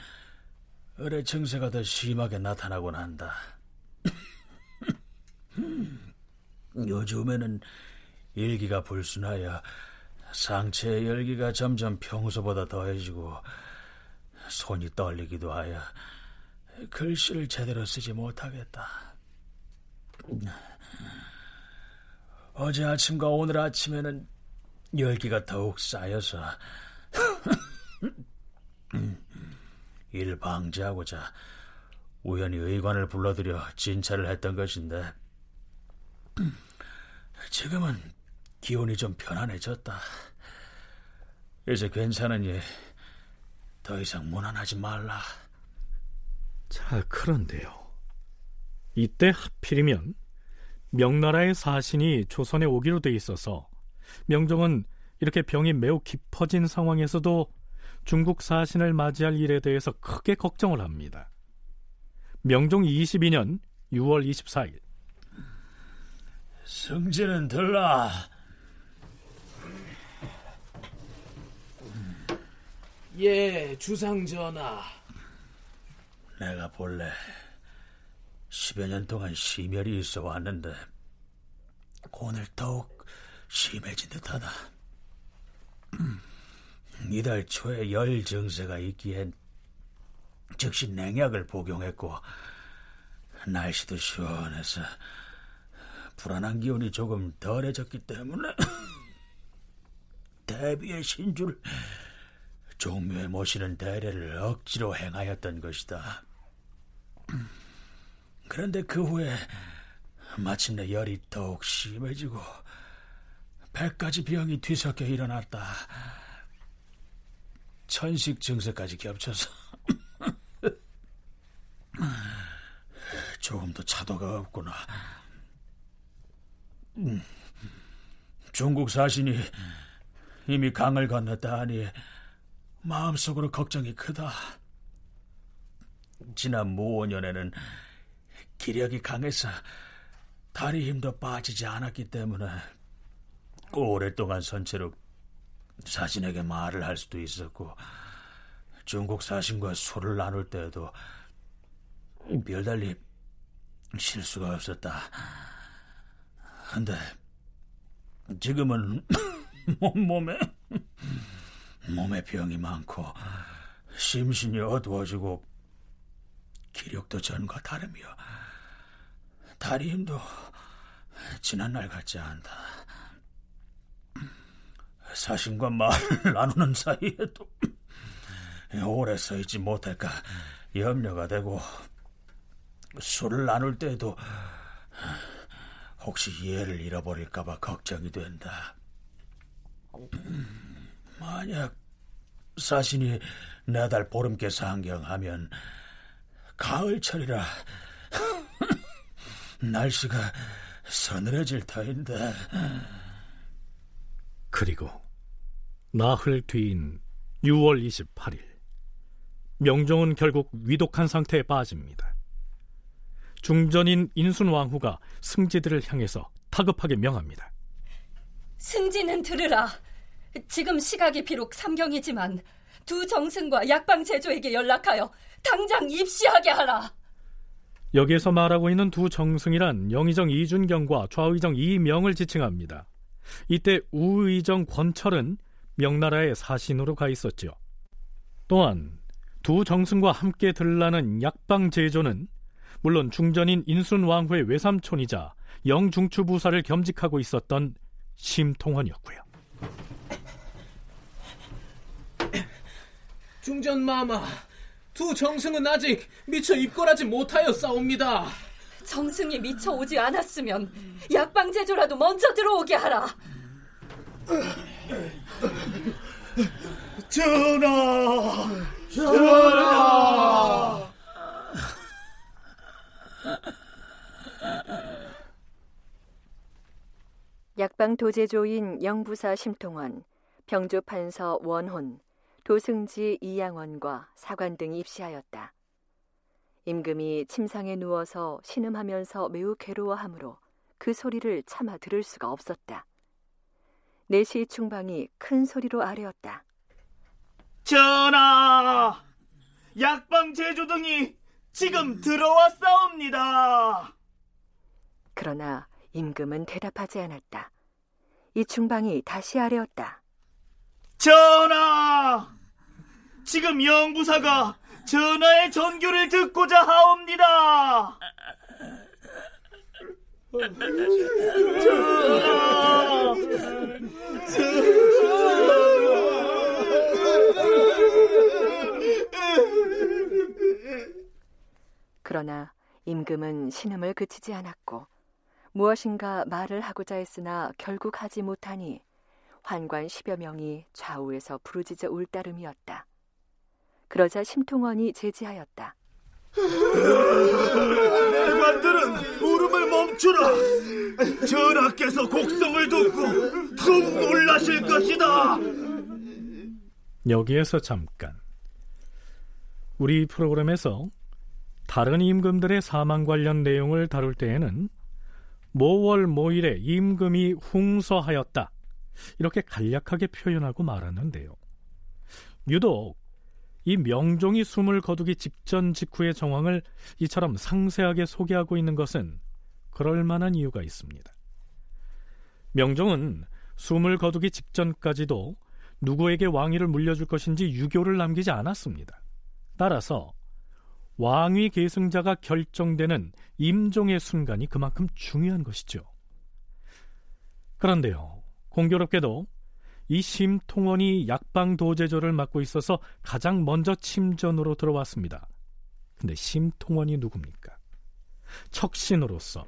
을의 증세가 더 심하게 나타나곤 한다. 요즘에는 일기가 불순하여 상체의 열기가 점점 평소보다 더해지고 손이 떨리기도 하여 글씨를 제대로 쓰지 못하겠다. 어제 아침과 오늘 아침에는 열기가 더욱 쌓여서 이를 방지하고자 우연히 의관을 불러들여 진찰을 했던 것인데 <clears throat> 지금은 기온이 좀 편안해졌다. 이제 괜찮으니 더 이상 무난하지 말라. 자, 그런데요. 이때 하필이면 명나라의 사신이 조선에 오기로 돼 있어서 명종은 이렇게 병이 매우 깊어진 상황에서도 중국 사신을 맞이할 일에 대해서 크게 걱정을 합니다. 명종 22년 6월 24일 승진은 들라. 예, 주상 전하. 내가 본래 10여 년 동안 심혈이 있어 왔는데 오늘 더욱 심해진 듯하다. 이달 초에 열 증세가 있기엔 즉시 냉약을 복용했고 날씨도 시원해서 불안한 기운이 조금 덜해졌기 때문에 <clears throat> 대비의 신주를 종묘에 모시는 대례를 억지로 행하였던 것이다. <clears throat> 그런데 그 후에 마침내 열이 더욱 심해지고 백 가지 병이 뒤섞여 일어났다. 천식 증세까지 겹쳐서 <clears throat> 조금도 차도가 없구나. 음, 중국 사신이 이미 강을 건넜다 하니 마음속으로 걱정이 크다. 지난 무오년에는 기력이 강해서 다리 힘도 빠지지 않았기 때문에 오랫동안 선체로 사신에게 말을 할 수도 있었고 중국 사신과 술을 나눌 때에도 별달리 실수가 없었다. 근데 지금은 <laughs> 몸에 몸에 병이 많고 심신이 어두워지고 기력도 전과 다름이요. 다리 힘도 지난날 같지 않다. 사신과 말을 <laughs> 나누는 사이에도 오래 서 있지 못할까 염려가 되고 술을 나눌 때도 혹시 이해를 잃어버릴까봐 걱정이 된다. <clears throat> 만약 사신이 내달 보름께 상경하면 가을철이라 <clears throat> 날씨가 서늘해질 터인데. 그리고 나흘 뒤인 6월 28일 명종은 결국 위독한 상태에 빠집니다. 중전인 인순왕후가 승지들을 향해서 타급하게 명합니다. 승지는 들으라. 지금 시각이 비록 삼경이지만 두 정승과 약방 제조에게 연락하여 당장 입시하게 하라. 여기에서 말하고 있는 두 정승이란 영의정 이준경과 좌의정 이명을 지칭합니다. 이때 우의정 권철은 명나라의 사신으로 가 있었죠. 또한 두 정승과 함께 들라는 약방 제조는 물론 중전인 인순왕후의 외삼촌이자 영중추부사를 겸직하고 있었던 심통원이었고요. 중전 마마, 두 정승은 아직 미처 입궐하지 못하여 싸웁니다. 정승이 미처 오지 않았으면 약방 제조라도 먼저 들어오게 하라. 전하! 전하! 약방 도제조인 영부사 심통원, 병조 판서 원혼, 도승지 이양원과 사관 등이 입시하였다. 임금이 침상에 누워서 신음하면서 매우 괴로워하므로 그 소리를 차마 들을 수가 없었다. 내시 충방이 큰 소리로 아뢰었다. 전하! 약방 제조 등이 지금 들어왔사옵니다. 그러나 임금은 대답하지 않았다. 이 충방이 다시 아뢰었다. 전하! 지금 영부사가 전하의 전교를 듣고자 하옵니다. 전하! 그러나 임금은 신음을 그치지 않았고 무엇인가 말을 하고자 했으나 결국 하지 못하니 환관 십여 명이 좌우에서 부르짖어 울 따름이었다. 그러자 심통원이 제지하였다. 내관들은 울음을 멈추라. 전하께서 곡성을 듣고 더욱 놀라실 것이다. 여기에서 잠깐 우리 프로그램에서 다른 임금들의 사망 관련 내용을 다룰 때에는 모월 모일에 임금이 흉서하였다 이렇게 간략하게 표현하고 말았는데요. 유독 이 명종이 숨을 거두기 직전 직후의 정황을 이처럼 상세하게 소개하고 있는 것은 그럴 만한 이유가 있습니다. 명종은 숨을 거두기 직전까지도 누구에게 왕위를 물려줄 것인지 유교를 남기지 않았습니다. 따라서 왕위 계승자가 결정되는 임종의 순간이 그만큼 중요한 것이죠. 그런데요, 공교롭게도 이 심통원이 약방도제조를 맡고 있어서 가장 먼저 침전으로 들어왔습니다. 근데 심통원이 누굽니까? 척신으로서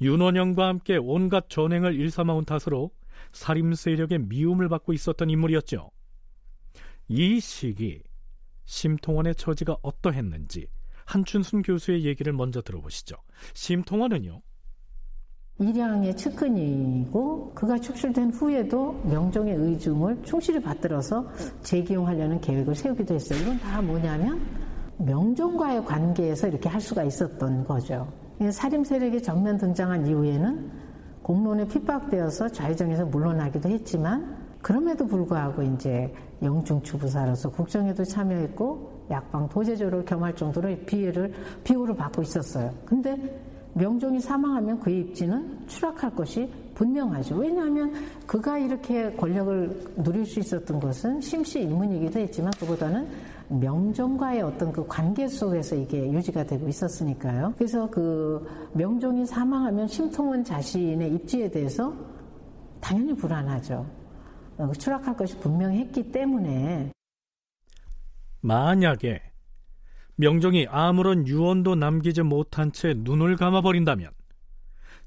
윤원영과 함께 온갖 전횡을 일삼아온 탓으로 살림 세력의 미움을 받고 있었던 인물이었죠. 이 시기 심통원의 처지가 어떠했는지 한춘순 교수의 얘기를 먼저 들어보시죠. 심통원은요. 일양의 측근이고 그가 축출된 후에도 명종의 의중을 충실히 받들어서 재기용하려는 계획을 세우기도 했어요. 이건 다 뭐냐면 명종과의 관계에서 이렇게 할 수가 있었던 거죠. 살림 세력이 정면 등장한 이후에는 공론에 핍박되어서 좌의정에서 물러나기도 했지만 그럼에도 불구하고 이제 영중추부사로서 국정에도 참여했고 약방 도제조를 겸할 정도로 비애를 비호를 받고 있었어요. 근데 명종이 사망하면 그의 입지는 추락할 것이 분명하죠. 왜냐하면 그가 이렇게 권력을 누릴 수 있었던 것은 심시 인문이기도 했지만 그보다는 명종과의 어떤 그 관계 속에서 이게 유지가 되고 있었으니까요. 그래서 그 명종이 사망하면 심통원 자신의 입지에 대해서 당연히 불안하죠. 어, 추락할 것이 분명했기 때문에 만약에 명종이 아무런 유언도 남기지 못한 채 눈을 감아버린다면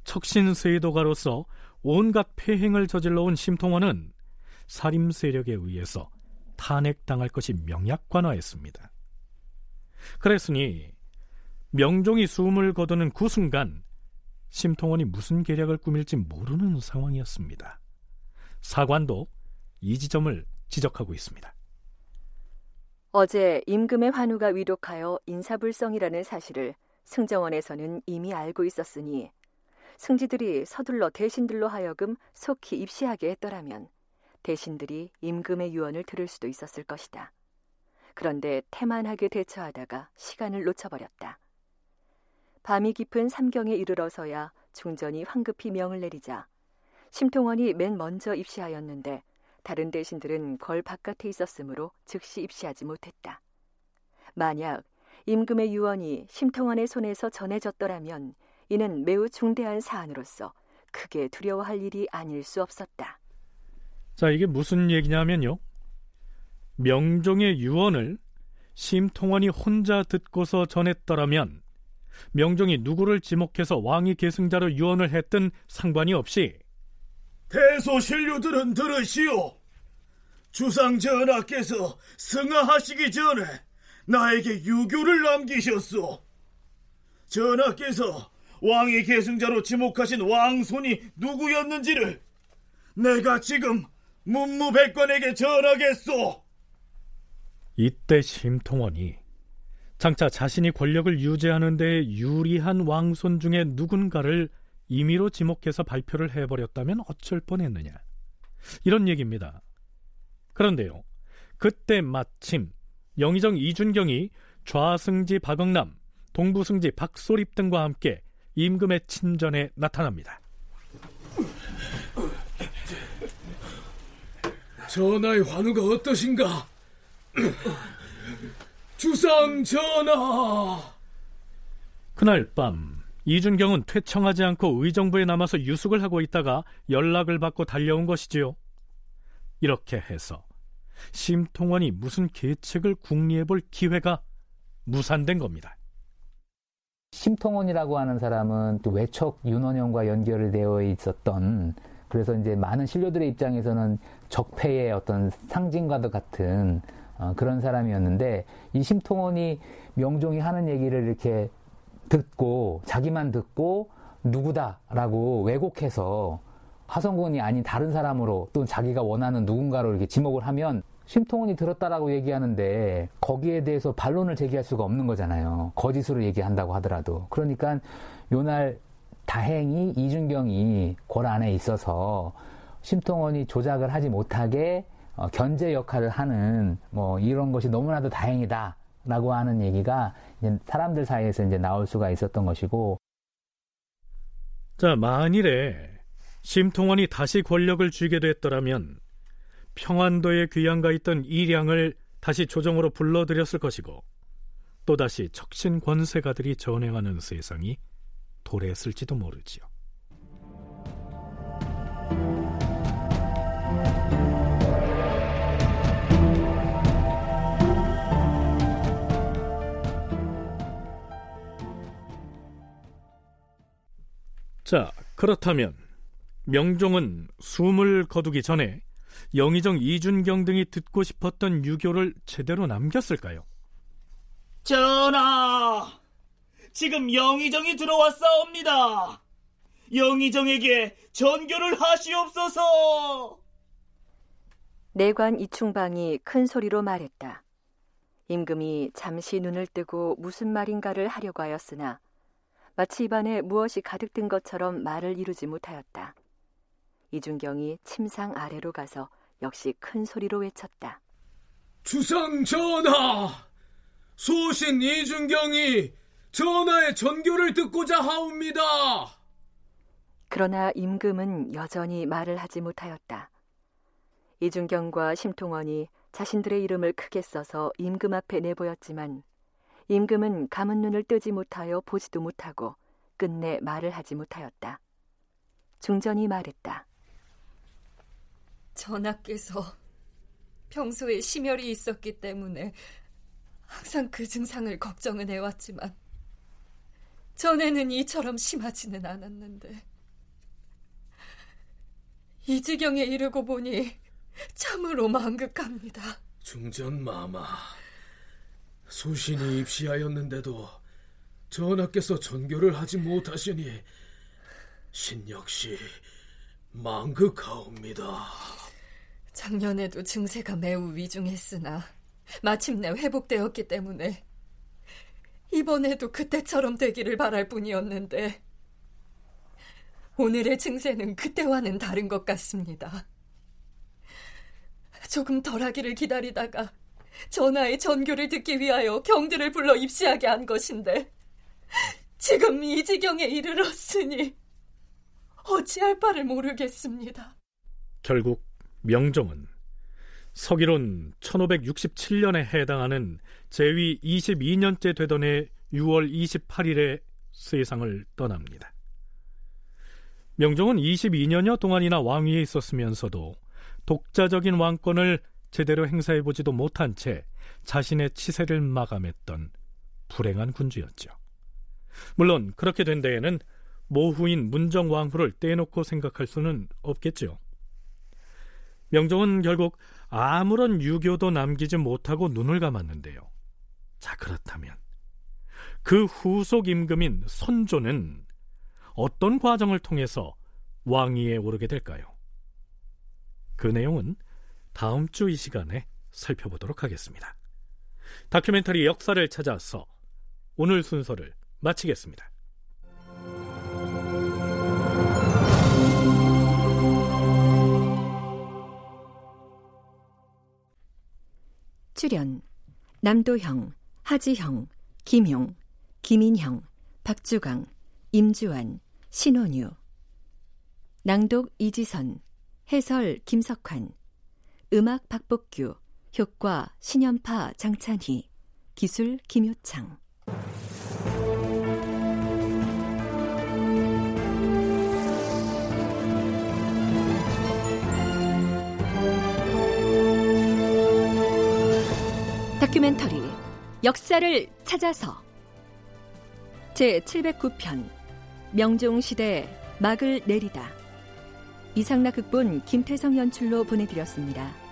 척신세도가로서 온갖 폐행을 저질러온 심통원은 살림 세력에 의해서 탄핵당할 것이 명약관화했습니다. 그랬으니 명종이 숨을 거두는 그 순간 심통원이 무슨 계략을 꾸밀지 모르는 상황이었습니다. 사관도 이 지점을 지적하고 있습니다. 어제 임금의 환우가 위독하여 인사불성이라는 사실을 승정원에서는 이미 알고 있었으니 승지들이 서둘러 대신들로 하여금 속히 입시하게 했더라면 대신들이 임금의 유언을 들을 수도 있었을 것이다. 그런데 태만하게 대처하다가 시간을 놓쳐버렸다. 밤이 깊은 삼경에 이르러서야 중전이 황급히 명을 내리자 심통원이 맨 먼저 입시하였는데 다른 대신들은 걸 바깥에 있었으므로 즉시 입시하지 못했다. 만약 임금의 유언이 심통원의 손에서 전해졌더라면 이는 매우 중대한 사안으로서 크게 두려워할 일이 아닐 수 없었다. 자, 이게 무슨 얘기냐면요. 명종의 유언을 심통원이 혼자 듣고서 전했더라면 명종이 누구를 지목해서 왕위 계승자로 유언을 했든 상관이 없이 대소신료들은 들으시오. 주상 전하께서 승하하시기 전에 나에게 유교를 남기셨소. 전하께서 왕위 계승자로 지목하신 왕손이 누구였는지를 내가 지금 문무백관에게 전하겠소. 이때 심통원이 장차 자신이 권력을 유지하는 데 유리한 왕손 중에 누군가를 임의로 지목해서 발표를 해버렸다면 어쩔 뻔했느냐. 이런 얘기입니다. 그런데요. 그때 마침 영의정 이준경이 좌승지 박응남, 동부승지 박소립 등과 함께 임금의 친전에 나타납니다. 전하의 환우가 어떠신가? 주상 전하! 그날 밤 이준경은 퇴청하지 않고 의정부에 남아서 유숙을 하고 있다가 연락을 받고 달려온 것이지요. 이렇게 해서 심통원이 무슨 계책을 궁리해 볼 기회가 무산된 겁니다. 심통원이라고 하는 사람은 또 외척 윤원영과 연결이 되어 있었던 그래서 이제 많은 신료들의 입장에서는 적폐의 어떤 상징과도 같은 어, 그런 사람이었는데 이 심통원이 명종이 하는 얘기를 이렇게 듣고 자기만 듣고 누구다라고 왜곡해서 화성군이 아닌 다른 사람으로 또 자기가 원하는 누군가로 이렇게 지목을 하면 심통원이 들었다라고 얘기하는데 거기에 대해서 반론을 제기할 수가 없는 거잖아요. 거짓으로 얘기한다고 하더라도. 그러니까 요날 다행히 이준경이 궐 안에 있어서 심통원이 조작을 하지 못하게 어, 견제 역할을 하는 뭐 이런 것이 너무나도 다행이다라고 하는 얘기가 사람들 사이에서 이제 나올 수가 있었던 것이고. 자 만일에 심통원이 다시 권력을 쥐게 됐더라면 평안도에 귀양가 있던 이량을 다시 조정으로 불러들였을 것이고 또다시 척신 권세가들이 전행하는 세상이 도래했을지도 모르지요. 자, 그렇다면 명종은 숨을 거두기 전에 영의정 이준경 등이 듣고 싶었던 유교를 제대로 남겼을까요? 전하, 지금 영의정이 들어왔사옵니다. 영의정에게 전교를 하시옵소서. 내관 이충방이 큰 소리로 말했다. 임금이 잠시 눈을 뜨고 무슨 말인가를 하려고 하였으나 마치 입안에 무엇이 가득 든 것처럼 말을 이루지 못하였다. 이준경이 침상 아래로 가서 역시 큰 소리로 외쳤다. 주상 전하! 소신 이준경이 전하의 전교를 듣고자 하옵니다. 그러나 임금은 여전히 말을 하지 못하였다. 이준경과 심통원이 자신들의 이름을 크게 써서 임금 앞에 내보였지만 임금은 감은 눈을 뜨지 못하여 보지도 못하고 끝내 말을 하지 못하였다. 중전이 말했다. 전하께서 평소에 심혈이 있었기 때문에 항상 그 증상을 걱정은 해왔지만 전에는 이처럼 심하지는 않았는데 이 지경에 이르고 보니 참으로 망극합니다. 중전 마마 소신이 입시하였는데도 전하께서 전교를 하지 못하시니 신 역시 망극하옵니다. 작년에도 증세가 매우 위중했으나 마침내 회복되었기 때문에 이번에도 그때처럼 되기를 바랄 뿐이었는데 오늘의 증세는 그때와는 다른 것 같습니다. 조금 덜하기를 기다리다가 전하의 전교를 듣기 위하여 경들을 불러 입시하게 한 것인데 지금 이 지경에 이르렀으니 어찌할 바를 모르겠습니다. 결국 명종은 서기론 1567년에 해당하는 제위 22년째 되던 해 6월 28일에 세상을 떠납니다. 명종은 22년여 동안이나 왕위에 있었으면서도 독자적인 왕권을 제대로 행사해보지도 못한 채 자신의 치세를 마감했던 불행한 군주였죠. 물론 그렇게 된 데에는 모후인 문정왕후를 떼놓고 생각할 수는 없겠죠. 명종은 결국 아무런 유교도 남기지 못하고 눈을 감았는데요. 자, 그렇다면 그 후속 임금인 선조는 어떤 과정을 통해서 왕위에 오르게 될까요? 그 내용은 다음 주 이 시간에 살펴보도록 하겠습니다. 다큐멘터리 역사를 찾아서 오늘 순서를 마치겠습니다. 출연 남도형, 하지형, 김용, 김인형, 박주강, 임주환, 신원유 낭독 이지선 해설 김석환 음악 박복규 효과 신연파 장찬희 기술 김효창. 다큐멘터리 역사를 찾아서. 제 709편 명종시대 막을 내리다. 이상락 극본 김태성 연출로 보내드렸습니다.